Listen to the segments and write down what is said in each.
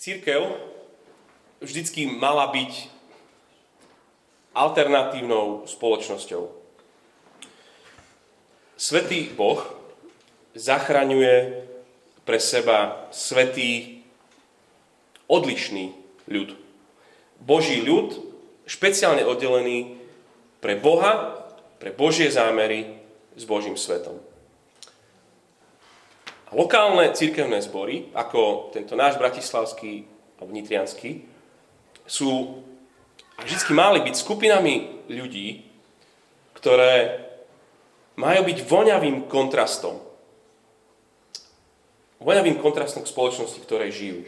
církev vždycky mala byť alternatívnou spoločnosťou. Svetý Boh zachraňuje pre seba svetý odlišný ľud. Boží ľud, špeciálne oddelený pre Boha, pre Božie zámery s Božím svetom. Lokálne církevné zbory, ako tento náš bratislavský alebo nitrianský, sú a vždy mali byť skupinami ľudí, ktoré majú byť voňavým kontrastom. Voňavým kontrastom k spoločnosti, v ktorej žijú.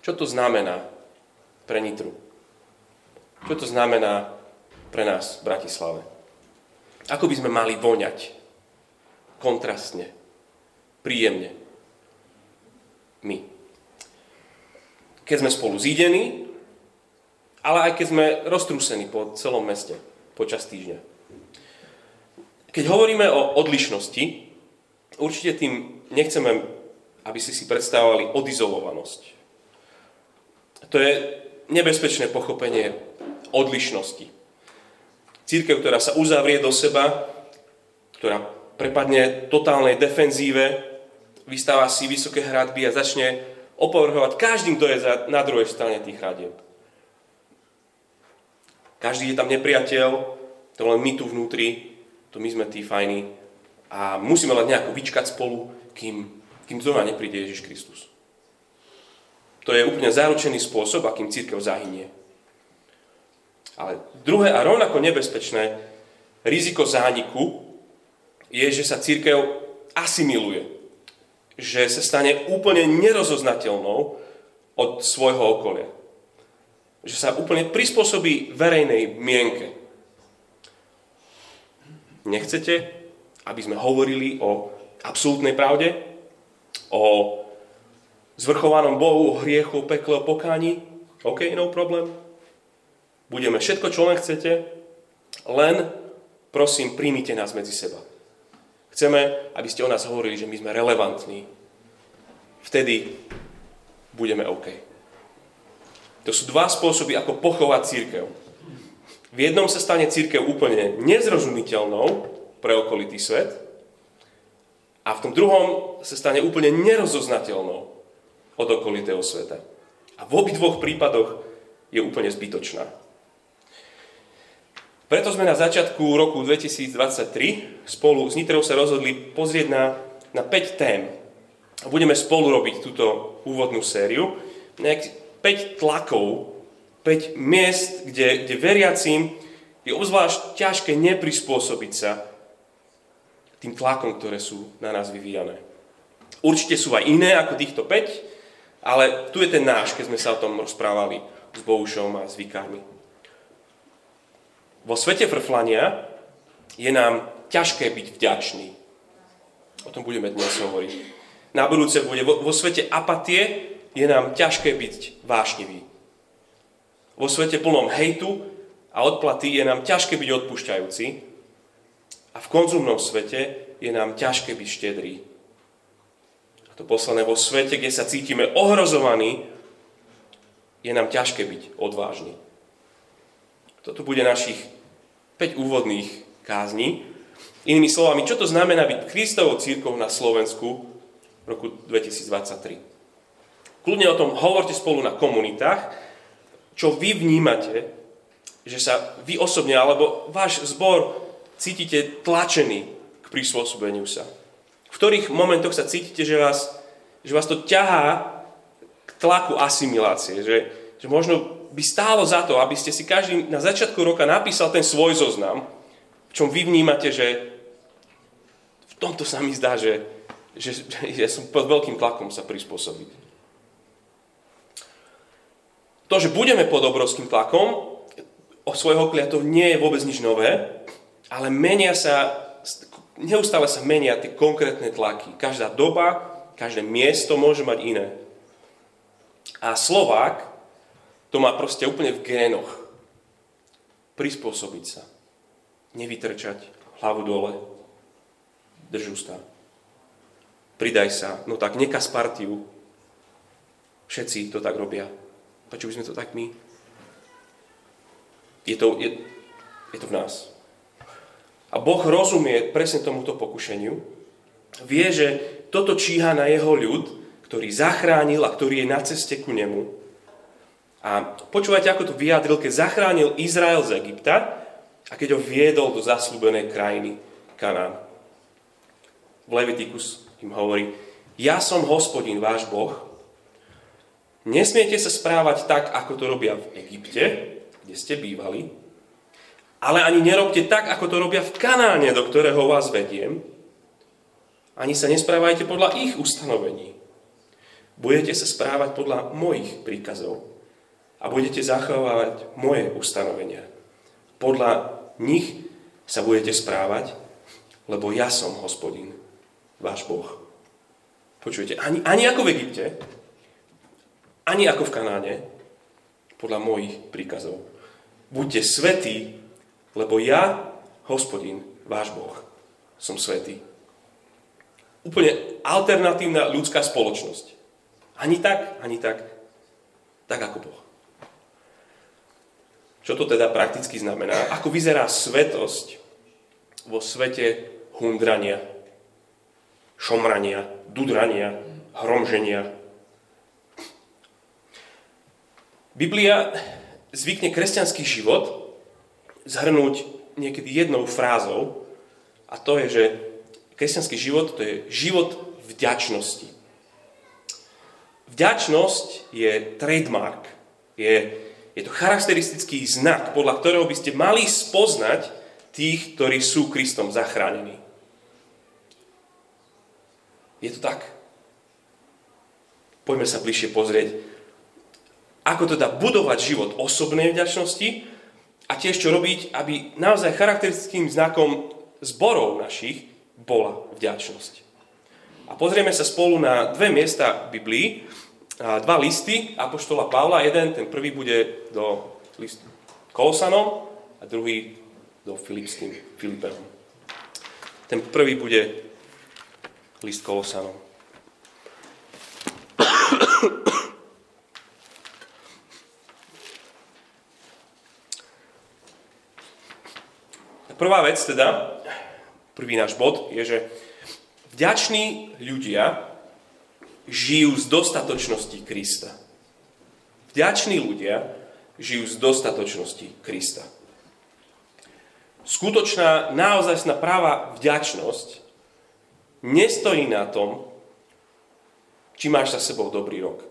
Čo to znamená pre Nitru? Čo to znamená pre nás v Bratislave? Ako by sme mali voňať kontrastne, príjemne. My. Keď sme spolu zídení, ale aj keď sme roztrúsení po celom meste počas týždňa. Keď hovoríme o odlišnosti, určite tým nechceme, aby si si predstavovali odizolovanosť. To je nebezpečné pochopenie odlišnosti. Církev, ktorá sa uzavrie do seba, ktorá prepadne totálnej defenzíve, vystáva si vysoké hradby a začne opovrhovať každým, kto je na druhej strane tých hradieb. Každý je tam nepriateľ, to len my tu vnútri, to my sme tí fajní a musíme len nejako vyčkať spolu, kým, kým znova nepríde Ježiš Kristus. To je úplne zaručený spôsob, akým církev zahynie. Ale druhé a rovnako nebezpečné riziko zániku je, že sa církev asimiluje. Že sa stane úplne nerozoznateľnou od svojho okolia. Že sa úplne prispôsobí verejnej mienke. Nechcete, aby sme hovorili o absolútnej pravde, o zvrchovanom Bohu, o hriechu, o pekle, o pokáni? OK, no problém. Budeme všetko, čo len chcete, len prosím, príjmite nás medzi seba. Chceme, aby ste o nás hovorili, že my sme relevantní. Vtedy budeme OK. To sú dva spôsoby, ako pochovať církev. V jednom sa stane církev úplne nezrozumiteľnou pre okolitý svet a v tom druhom sa stane úplne nerozoznateľnou od okolitého sveta. A v obidvoch prípadoch je úplne zbytočná. Preto sme na začiatku roku 2023 spolu s Nitrou sa rozhodli pozrieť na, na 5 tém. A budeme spolu robiť túto úvodnú sériu. 5 tlakov, 5 miest, kde, kde veriacím je obzvlášť ťažké neprispôsobiť sa tým tlakom, ktoré sú na nás vyvíjané. Určite sú aj iné ako týchto 5, ale tu je ten náš, keď sme sa o tom rozprávali s Bohušom a s vikármi. Vo svete frflania je nám ťažké byť vďačný. O tom budeme dnes hovoriť. Na budúce bude. Vo, vo svete apatie je nám ťažké byť vášnivý. Vo svete plnom hejtu a odplaty je nám ťažké byť odpúšťajúci. A v konzumnom svete je nám ťažké byť štedrý. A to posledné, vo svete, kde sa cítime ohrozovaní, je nám ťažké byť odvážny. Toto bude našich 5 úvodných kázní. Inými slovami, čo to znamená byť Kristovou církou na Slovensku v roku 2023. Kľudne o tom hovorte spolu na komunitách, čo vy vnímate, že sa vy osobne alebo váš zbor cítite tlačený k prispôsobeniu sa. V ktorých momentoch sa cítite, že vás, že vás to ťahá k tlaku asimilácie, že, že možno by stálo za to, aby ste si každý na začiatku roka napísal ten svoj zoznam, v čom vy vnímate, že v tomto sa mi zdá, že, že, ja som pod veľkým tlakom sa prispôsobiť. To, že budeme pod obrovským tlakom, o svojho okolia to nie je vôbec nič nové, ale menia sa, neustále sa menia tie konkrétne tlaky. Každá doba, každé miesto môže mať iné. A Slovák to má proste úplne v génoch. Prispôsobiť sa. Nevytrčať hlavu dole. Drž ústa. Pridaj sa. No tak nekaz partiu. Všetci to tak robia. Prečo by sme to tak my? Je to, je, je to v nás. A Boh rozumie presne tomuto pokušeniu. Vie, že toto číha na jeho ľud, ktorý zachránil a ktorý je na ceste ku nemu. A počúvajte, ako to vyjadril, keď zachránil Izrael z Egypta a keď ho viedol do zaslúbenej krajiny Kanán. V Levitikus im hovorí, ja som hospodin, váš Boh, nesmiete sa správať tak, ako to robia v Egypte, kde ste bývali, ale ani nerobte tak, ako to robia v Kanáne, do ktorého vás vediem, ani sa nesprávajte podľa ich ustanovení. Budete sa správať podľa mojich príkazov a budete zachovávať moje ustanovenia. Podľa nich sa budete správať, lebo ja som hospodin, váš Boh. Počujete, ani, ani ako v Egypte, ani ako v Kanáne, podľa mojich príkazov. Buďte svetí, lebo ja, hospodin, váš Boh, som svetý. Úplne alternatívna ľudská spoločnosť. Ani tak, ani tak, tak ako Boh. Čo to teda prakticky znamená? Ako vyzerá svetosť vo svete hundrania, šomrania, dudrania, hromženia. Biblia zvykne kresťanský život zhrnúť niekedy jednou frázou a to je, že kresťanský život to je život vďačnosti. Vďačnosť je trademark, je je to charakteristický znak, podľa ktorého by ste mali spoznať tých, ktorí sú Kristom zachránení. Je to tak? Poďme sa bližšie pozrieť, ako teda budovať život osobnej vďačnosti a tiež čo robiť, aby naozaj charakteristickým znakom zborov našich bola vďačnosť. A pozrieme sa spolu na dve miesta v Biblii, dva listy Apoštola Pavla. Jeden, ten prvý bude do listu Kolosanom a druhý do Filipským, Filipenom. Ten prvý bude list Kolosanom. Prvá vec teda, prvý náš bod, je, že vďační ľudia žijú z dostatočnosti Krista. Vďační ľudia žijú z dostatočnosti Krista. Skutočná, naozajstná práva vďačnosť nestojí na tom, či máš za sebou dobrý rok.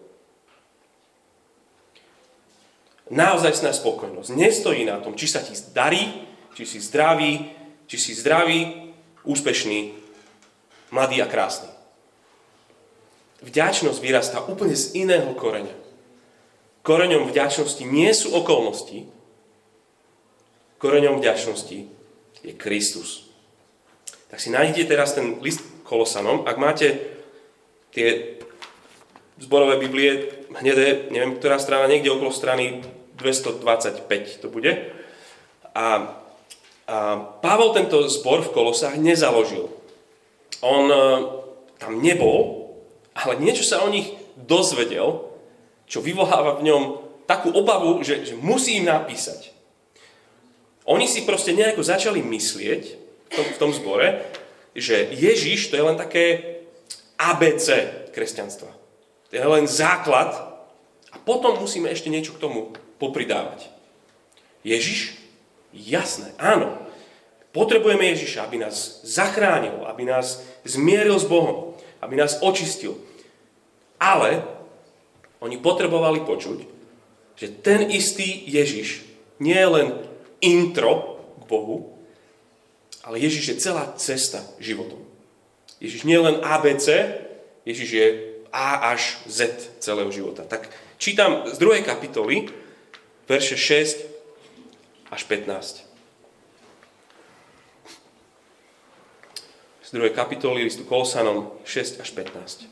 Naozajstná spokojnosť nestojí na tom, či sa ti darí, či si zdravý, či si zdravý, úspešný, mladý a krásny vďačnosť vyrastá úplne z iného koreňa. Koreňom vďačnosti nie sú okolnosti, koreňom vďačnosti je Kristus. Tak si nájdete teraz ten list Kolosanom. Ak máte tie zborové Biblie hnedé, neviem, ktorá strana, niekde okolo strany 225 to bude. A, a Pavol tento zbor v Kolosách nezaložil. On e, tam nebol, ale niečo sa o nich dozvedel, čo vyvoláva v ňom takú obavu, že, že musí im napísať. Oni si proste nejako začali myslieť v tom, v tom zbore, že Ježiš to je len také ABC kresťanstva. To je len základ a potom musíme ešte niečo k tomu popridávať. Ježiš? Jasné, áno. Potrebujeme Ježiša, aby nás zachránil, aby nás zmieril s Bohom aby nás očistil. Ale oni potrebovali počuť, že ten istý Ježiš nie je len intro k Bohu, ale Ježiš je celá cesta životom. Ježiš nie je len ABC, Ježiš je A až Z celého života. Tak čítam z druhej kapitoly, verše 6 až 15. 2. kapitoly listu Kolosanom 6 až 15.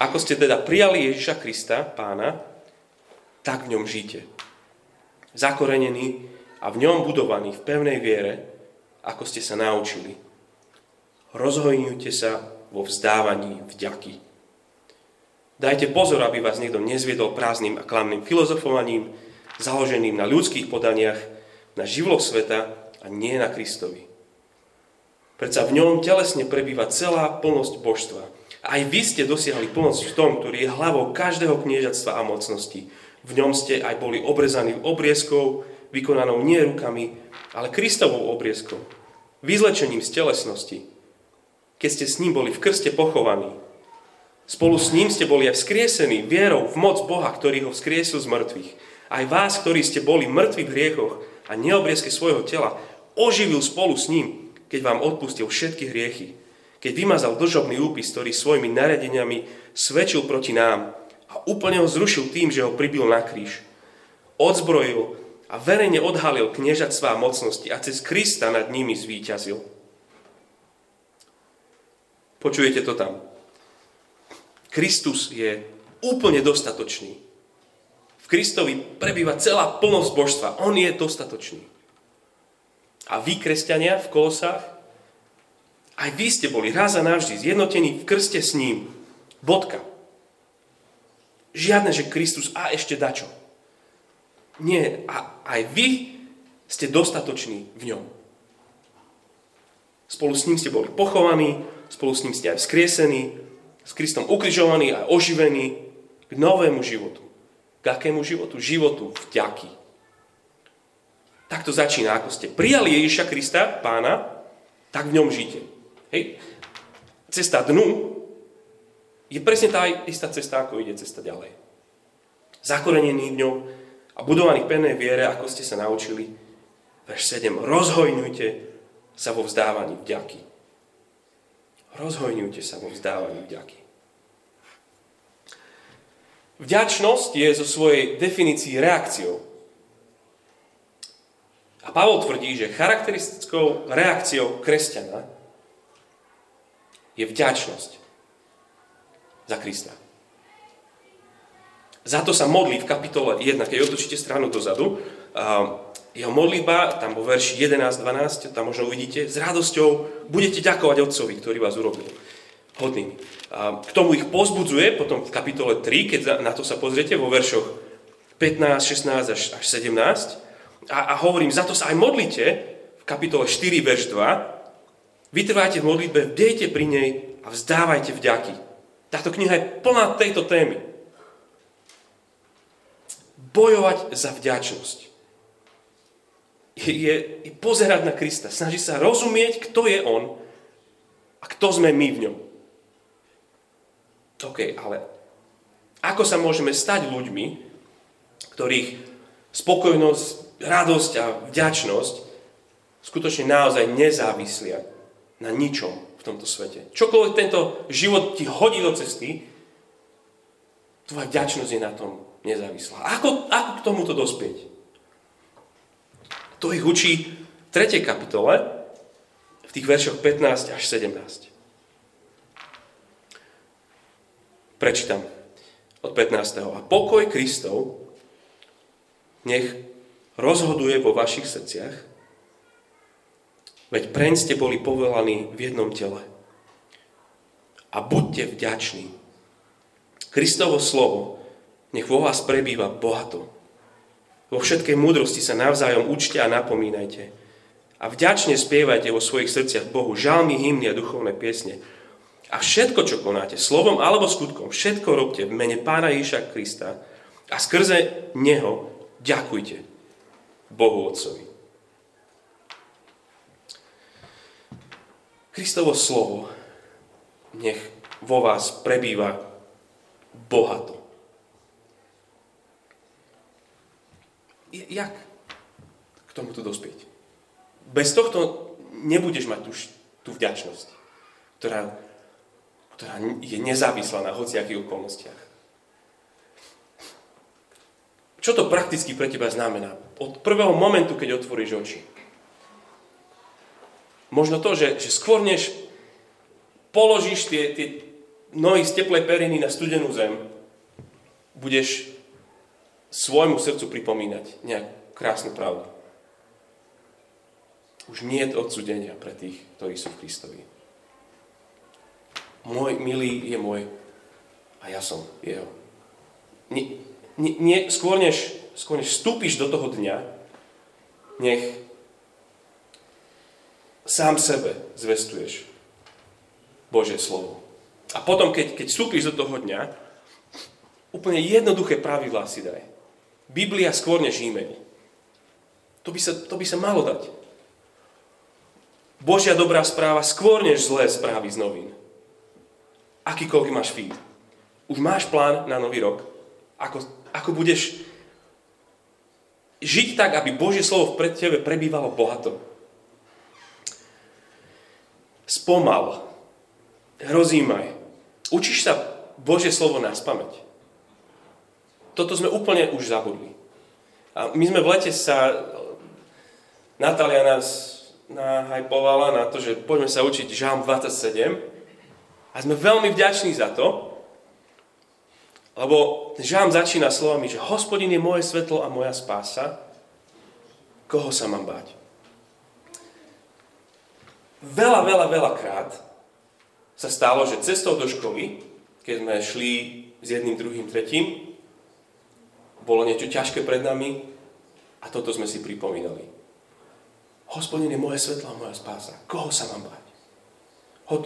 Ako ste teda prijali Ježiša Krista, pána, tak v ňom žite. Zakorenení a v ňom budovaní v pevnej viere, ako ste sa naučili. Rozhojňujte sa vo vzdávaní vďaky. Dajte pozor, aby vás niekto nezviedol prázdnym a klamným filozofovaním, založeným na ľudských podaniach, na živloch sveta a nie na Kristovi. Predsa v ňom telesne prebýva celá plnosť božstva. Aj vy ste dosiahli plnosť v tom, ktorý je hlavou každého kniežatstva a mocnosti. V ňom ste aj boli obrezaní obriezkou, vykonanou nie rukami, ale Kristovou obriezkou, vyzlečením z telesnosti. Keď ste s ním boli v krste pochovaní, Spolu s ním ste boli aj vzkriesení vierou v moc Boha, ktorý ho vzkriesil z mŕtvych. Aj vás, ktorí ste boli mŕtvi v hriechoch a neobriezke svojho tela, oživil spolu s ním, keď vám odpustil všetky hriechy. Keď vymazal dlžobný úpis, ktorý svojimi naredeniami svedčil proti nám a úplne ho zrušil tým, že ho pribil na kríž. Odzbrojil a verejne odhalil kniežatstvá mocnosti a cez Krista nad nimi zvíťazil. Počujete to tam? Kristus je úplne dostatočný. V Kristovi prebýva celá plnosť božstva. On je dostatočný. A vy, kresťania v Kolosách, aj vy ste boli raz a navždy zjednotení v krste s ním. Bodka. Žiadne, že Kristus a ešte dačo. Nie, a aj vy ste dostatoční v ňom. Spolu s ním ste boli pochovaní, spolu s ním ste aj vzkriesení, s Kristom ukrižovaný a oživený k novému životu. K akému životu? Životu vďaky. Tak to začína, ako ste prijali Ježiša Krista, pána, tak v ňom žite. Hej. Cesta dnu je presne tá istá cesta, ako ide cesta ďalej. Zakorenený v ňom a budovaný v pevnej viere, ako ste sa naučili. Verš 7. Rozhojňujte sa vo vzdávaní vďaky. Rozhojňujte sa vo vzdávaní vďaky. Vďačnosť je zo svojej definícii reakciou. A Pavol tvrdí, že charakteristickou reakciou kresťana je vďačnosť za Krista. Za to sa modlí v kapitole 1, keď otočíte stranu dozadu, jeho modlitba, tam vo verši 11-12, tam možno uvidíte, s radosťou budete ďakovať Otcovi, ktorý vás urobil hodnými. K tomu ich pozbudzuje potom v kapitole 3, keď na to sa pozriete vo veršoch 15, 16 až, až 17. A, a hovorím, za to sa aj modlite v kapitole 4, verš 2. Vytrvajte v modlitbe, bdejte pri nej a vzdávajte vďaky. Táto kniha je plná tejto témy. Bojovať za vďačnosť je, je pozerať na Krista. Snaží sa rozumieť, kto je On a kto sme my v ňom. OK, ale ako sa môžeme stať ľuďmi, ktorých spokojnosť, radosť a vďačnosť skutočne naozaj nezávislia na ničom v tomto svete. Čokoľvek tento život ti hodí do cesty, tvoja vďačnosť je na tom nezávislá. Ako, ako k tomuto dospieť? To ich učí v 3. kapitole, v tých veršoch 15 až 17. Prečítam od 15. A pokoj Kristov nech rozhoduje vo vašich srdciach, veď preň ste boli povelaní v jednom tele. A buďte vďační. Kristovo slovo nech vo vás prebýva bohato vo všetkej múdrosti sa navzájom učte a napomínajte. A vďačne spievajte vo svojich srdciach Bohu žalmy, hymny a duchovné piesne. A všetko, čo konáte, slovom alebo skutkom, všetko robte v mene Pána Ježiša Krista a skrze Neho ďakujte Bohu Otcovi. Kristovo slovo nech vo vás prebýva bohato. jak k tomuto dospieť? Bez tohto nebudeš mať tú, tú vďačnosť, ktorá, ktorá je nezávislá na hociakých okolnostiach. Čo to prakticky pre teba znamená? Od prvého momentu, keď otvoríš oči. Možno to, že, že skôr než položíš tie, tie nohy z teplej periny na studenú zem, budeš svojmu srdcu pripomínať nejakú krásnu pravdu. Už nie je odsudenia pre tých, ktorí sú v Kristovi. Môj milý je môj a ja som jeho. Nie, nie, nie, skôr, než, skôr než vstúpiš do toho dňa, nech sám sebe zvestuješ Božie slovo. A potom, keď, keď vstúpiš do toho dňa, úplne jednoduché pravidlá si daj. Biblia skôr než e-mail. To to by sa malo dať. Božia dobrá správa skôr než zlé správy z novín. Akýkoľvek máš feed. Už máš plán na nový rok? Ako, ako budeš žiť tak, aby Božie slovo pred tebe prebývalo bohato. Spomal. Rozímaj. Učíš sa Božie slovo na spameť. Toto sme úplne už zabudli. A my sme v lete sa, Natália nás nahajpovala na to, že poďme sa učiť Žám 27 a sme veľmi vďační za to, lebo Žám začína slovami, že hospodin je moje svetlo a moja spása, koho sa mám báť? Veľa, veľa, veľa krát sa stalo, že cestou do školy, keď sme šli s jedným, druhým, tretím, bolo niečo ťažké pred nami a toto sme si pripomínali. Hospodin je moje svetlo a moja spása. Koho sa mám báť?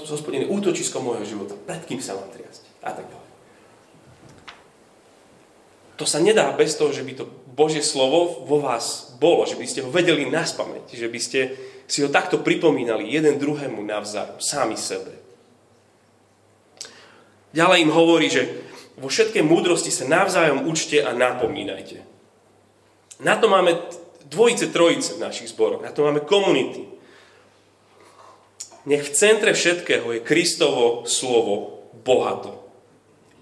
Hospodin je útočisko môjho života. Pred kým sa mám triasť? A tak ďalej. To sa nedá bez toho, že by to Božie slovo vo vás bolo, že by ste ho vedeli naspamäť, že by ste si ho takto pripomínali jeden druhému navzájom, sami sebe. Ďalej im hovorí, že vo všetkej múdrosti sa navzájom učte a napomínajte. Na to máme dvojice, trojice v našich zboroch. Na to máme komunity. Nech v centre všetkého je Kristovo slovo bohato.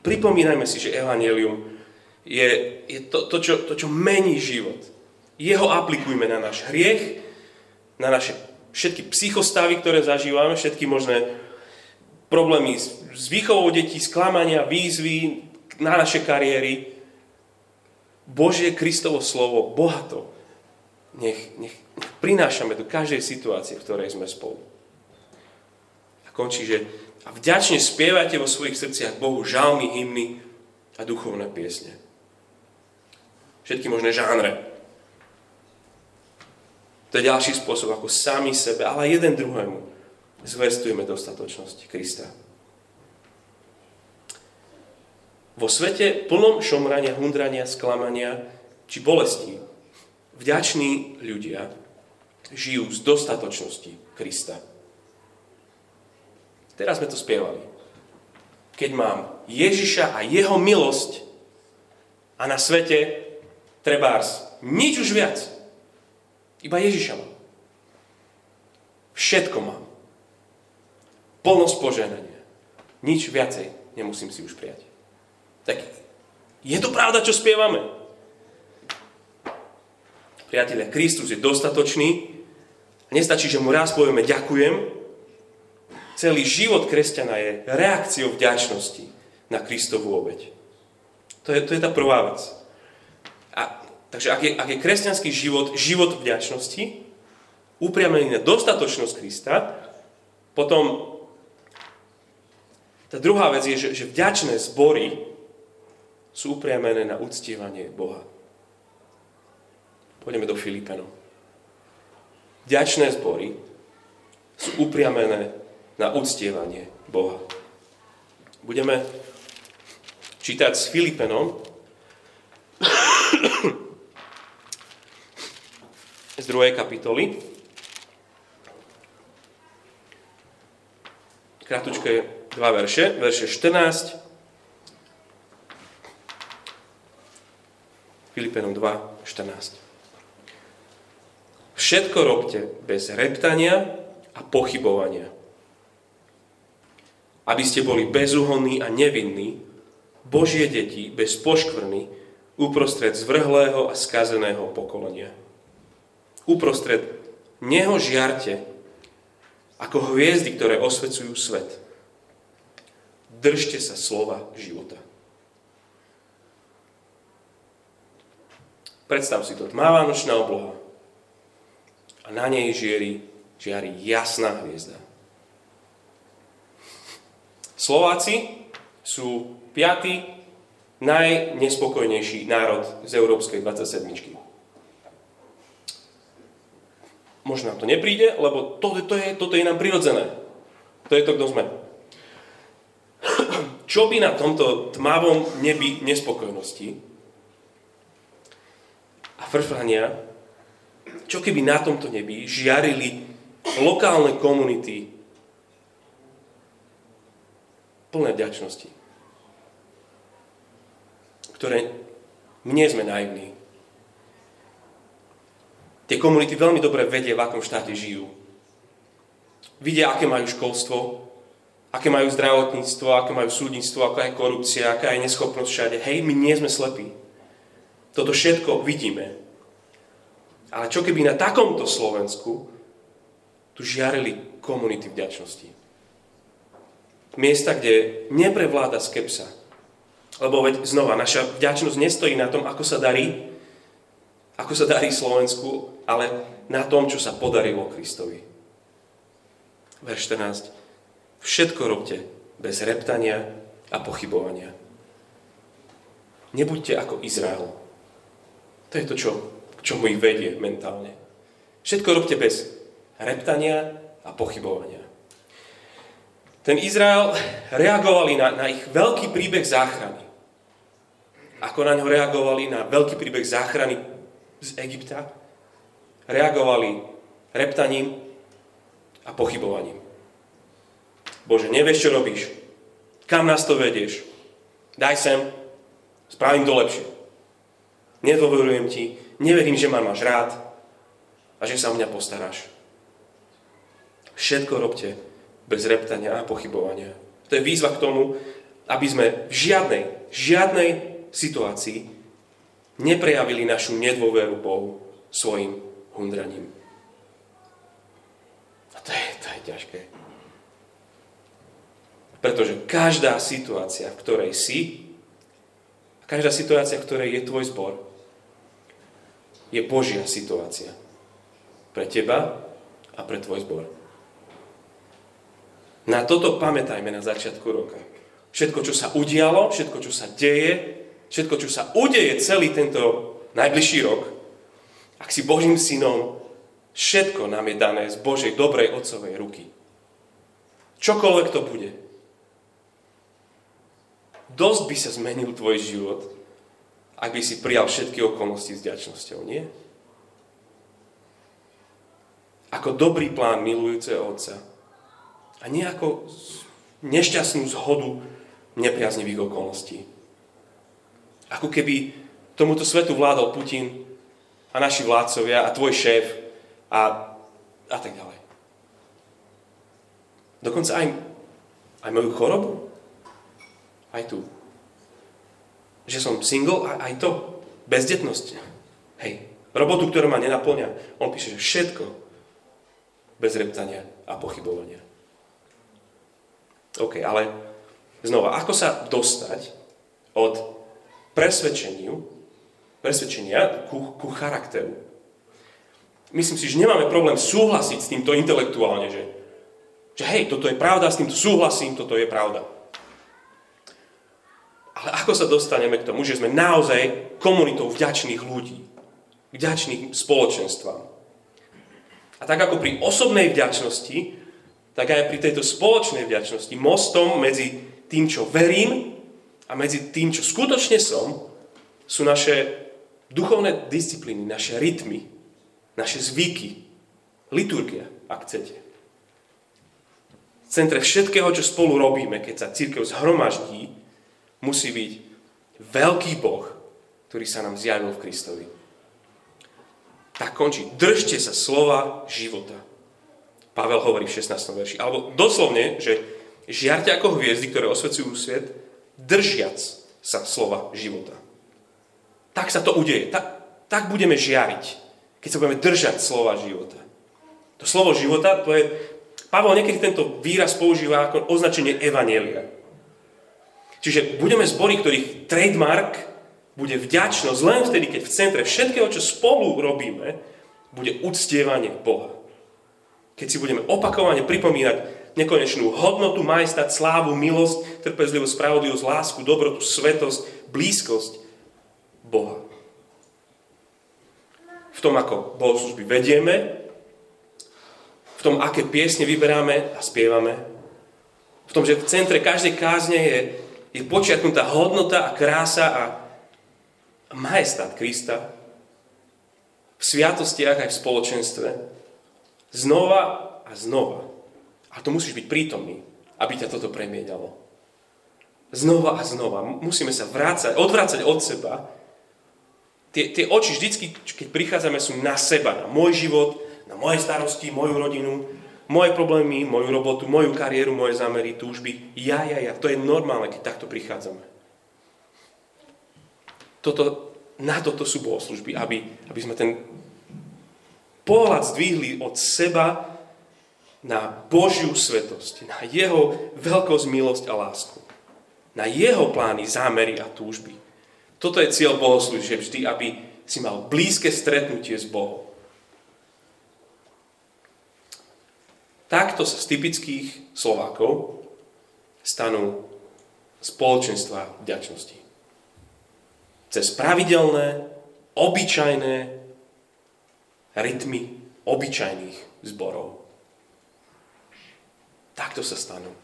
Pripomínajme si, že Evangelium je, je to, to, čo, to, čo mení život. Jeho aplikujme na náš hriech, na naše všetky psychostavy, ktoré zažívame, všetky možné problémy s, s výchovou detí, sklamania, výzvy na naše kariéry. Božie Kristovo slovo bohato nech, nech, prinášame do každej situácie, v ktorej sme spolu. A končí, že a vďačne spievajte vo svojich srdciach Bohu žalmy, hymny a duchovné piesne. Všetky možné žánre. To je ďalší spôsob, ako sami sebe, ale jeden druhému zvestujeme dostatočnosť Krista. Vo svete plnom šomrania, hundrania, sklamania či bolesti vďační ľudia žijú z dostatočnosti Krista. Teraz sme to spievali. Keď mám Ježiša a jeho milosť a na svete trebárs nič už viac. Iba Ježiša mám. Všetko mám. Plnosť poženania. Nič viacej nemusím si už prijať. Tak je to pravda, čo spievame? Priatelia, Kristus je dostatočný. Nestačí, že mu raz povieme ďakujem. Celý život kresťana je reakciou vďačnosti na Kristovú obeď. To je, to je tá prvá vec. Takže ak je, ak je kresťanský život život vďačnosti, upriamený na dostatočnosť Krista, potom tá druhá vec je, že, že vďačné zbory sú upriamené na uctievanie Boha. Pôjdeme do Filipenov. Vďačné zbory sú upriamené na uctievanie Boha. Budeme čítať s Filipenom z druhej kapitoly. Kratučké dva verše, verše 14 Filipenom 2, 14. Všetko robte bez reptania a pochybovania. Aby ste boli bezúhonní a nevinní, Božie deti bez poškvrny, uprostred zvrhlého a skazeného pokolenia. Uprostred neho žiarte, ako hviezdy, ktoré osvecujú svet. Držte sa slova života. Predstav si to, tmavá nočná obloha a na nej žiari, žiari jasná hviezda. Slováci sú piatý najnespokojnejší národ z Európskej 27. Možno nám to nepríde, lebo to, to je, toto je nám prirodzené. To je to, kto sme. Čo by na tomto tmavom nebi nespokojnosti a frfania, čo keby na tomto nebi žiarili lokálne komunity plné vďačnosti, ktoré nie sme naivní. Tie komunity veľmi dobre vedia, v akom štáte žijú. Vidia, aké majú školstvo, aké majú zdravotníctvo, aké majú súdnictvo, aká je korupcia, aká je neschopnosť všade. Hej, my nie sme slepí. Toto všetko vidíme. Ale čo keby na takomto Slovensku tu žiarili komunity vďačnosti? Miesta, kde neprevláda skepsa. Lebo veď znova, naša vďačnosť nestojí na tom, ako sa darí, ako sa darí Slovensku, ale na tom, čo sa podarilo Kristovi. Verš 14. Všetko robte bez reptania a pochybovania. Nebuďte ako Izrael. To je to, čo, k čomu ich vedie mentálne. Všetko robte bez reptania a pochybovania. Ten Izrael reagovali na, na ich veľký príbeh záchrany. Ako na ňo reagovali na veľký príbeh záchrany z Egypta? Reagovali reptaním a pochybovaním. Bože, nevieš, čo robíš. Kam nás to vedieš? Daj sem, spravím to lepšie. Nedôverujem ti, neverím, že ma máš rád a že sa o mňa postaráš. Všetko robte bez reptania a pochybovania. To je výzva k tomu, aby sme v žiadnej, žiadnej situácii neprejavili našu nedôveru Bohu svojim hundraním. A to je, to je ťažké. Pretože každá situácia, v ktorej si, každá situácia, v ktorej je tvoj zbor, je Božia situácia. Pre teba a pre tvoj zbor. Na toto pamätajme na začiatku roka. Všetko, čo sa udialo, všetko, čo sa deje, všetko, čo sa udeje celý tento najbližší rok, ak si Božím synom, všetko nám je dané z Božej dobrej otcovej ruky. Čokoľvek to bude dosť by sa zmenil tvoj život, ak by si prijal všetky okolnosti s ďačnosťou, nie? Ako dobrý plán milujúceho otca. A nie ako nešťastnú zhodu nepriaznivých okolností. Ako keby tomuto svetu vládol Putin a naši vládcovia a tvoj šéf a, a tak ďalej. Dokonca aj, aj moju chorobu, aj tu. Že som single, a aj to. Bezdetnosť. Hej. Robotu, ktorá ma nenaplňa. On píše, že všetko bez reptania a pochybovania. OK, ale znova, ako sa dostať od presvedčeniu, presvedčenia ku, ku charakteru? Myslím si, že nemáme problém súhlasiť s týmto intelektuálne, že, že hej, toto je pravda, s týmto súhlasím, toto je pravda. Ale ako sa dostaneme k tomu, že sme naozaj komunitou vďačných ľudí, vďačných spoločenstvám. A tak ako pri osobnej vďačnosti, tak aj pri tejto spoločnej vďačnosti, mostom medzi tým, čo verím a medzi tým, čo skutočne som, sú naše duchovné disciplíny, naše rytmy, naše zvyky, liturgia, ak chcete. V centre všetkého, čo spolu robíme, keď sa církev zhromaždí, musí byť veľký Boh, ktorý sa nám zjavil v Kristovi. Tak končí. Držte sa slova života. Pavel hovorí v 16. verši. Alebo doslovne, že žiarte ako hviezdy, ktoré osvecujú svet, držiac sa slova života. Tak sa to udeje. Tak, tak budeme žiariť, keď sa budeme držať slova života. To slovo života, to je... Pavel niekedy tento výraz používa ako označenie evanielia. Čiže budeme zbory, ktorých trademark bude vďačnosť len vtedy, keď v centre všetkého, čo spolu robíme, bude uctievanie Boha. Keď si budeme opakovane pripomínať nekonečnú hodnotu, majestát, slávu, milosť, trpezlivosť, spravodlivosť, lásku, dobrotu, svetosť, blízkosť Boha. V tom, ako bohoslužby vedieme, v tom, aké piesne vyberáme a spievame, v tom, že v centre každej kázne je, je počiatnutá hodnota a krása a majestát Krista, v sviatostiach aj v spoločenstve, znova a znova. A to musíš byť prítomný, aby ťa toto premienalo. Znova a znova. Musíme sa vrácať, odvrácať od seba. Tie, tie oči vždycky, keď prichádzame, sú na seba, na môj život, na moje starosti, moju rodinu, moje problémy, moju robotu, moju kariéru, moje zámery, túžby. Ja, ja, ja. To je normálne, keď takto prichádzame. Toto, na toto sú bohoslužby, aby, aby sme ten pohľad zdvihli od seba na Božiu svetosť, na Jeho veľkosť, milosť a lásku. Na Jeho plány, zámery a túžby. Toto je cieľ bohoslúžieb vždy, aby si mal blízke stretnutie s Bohom. Takto sa z typických Slovákov stanú spoločenstva vďačnosti. Cez pravidelné, obyčajné rytmy obyčajných zborov. Takto sa stanú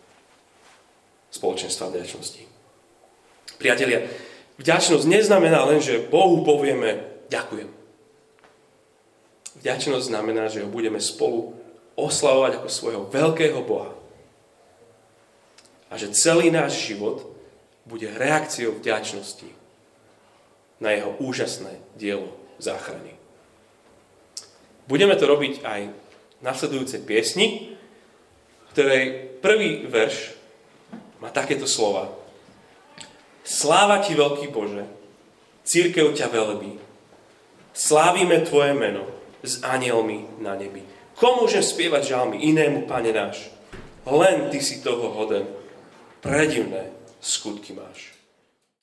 spoločenstva vďačnosti. Priatelia, vďačnosť neznamená len, že Bohu povieme ďakujem. Vďačnosť znamená, že ho budeme spolu oslavovať ako svojho veľkého Boha. A že celý náš život bude reakciou vďačnosti na jeho úžasné dielo záchrany. Budeme to robiť aj v nasledujúcej piesni, ktorej prvý verš má takéto slova. Sláva ti, veľký Bože, církev ťa velebí. Slávime Tvoje meno s anielmi na nebi. Komôžem spievať žalmy inému, Pane náš? Len Ty si toho hoden. Predivné skutky máš.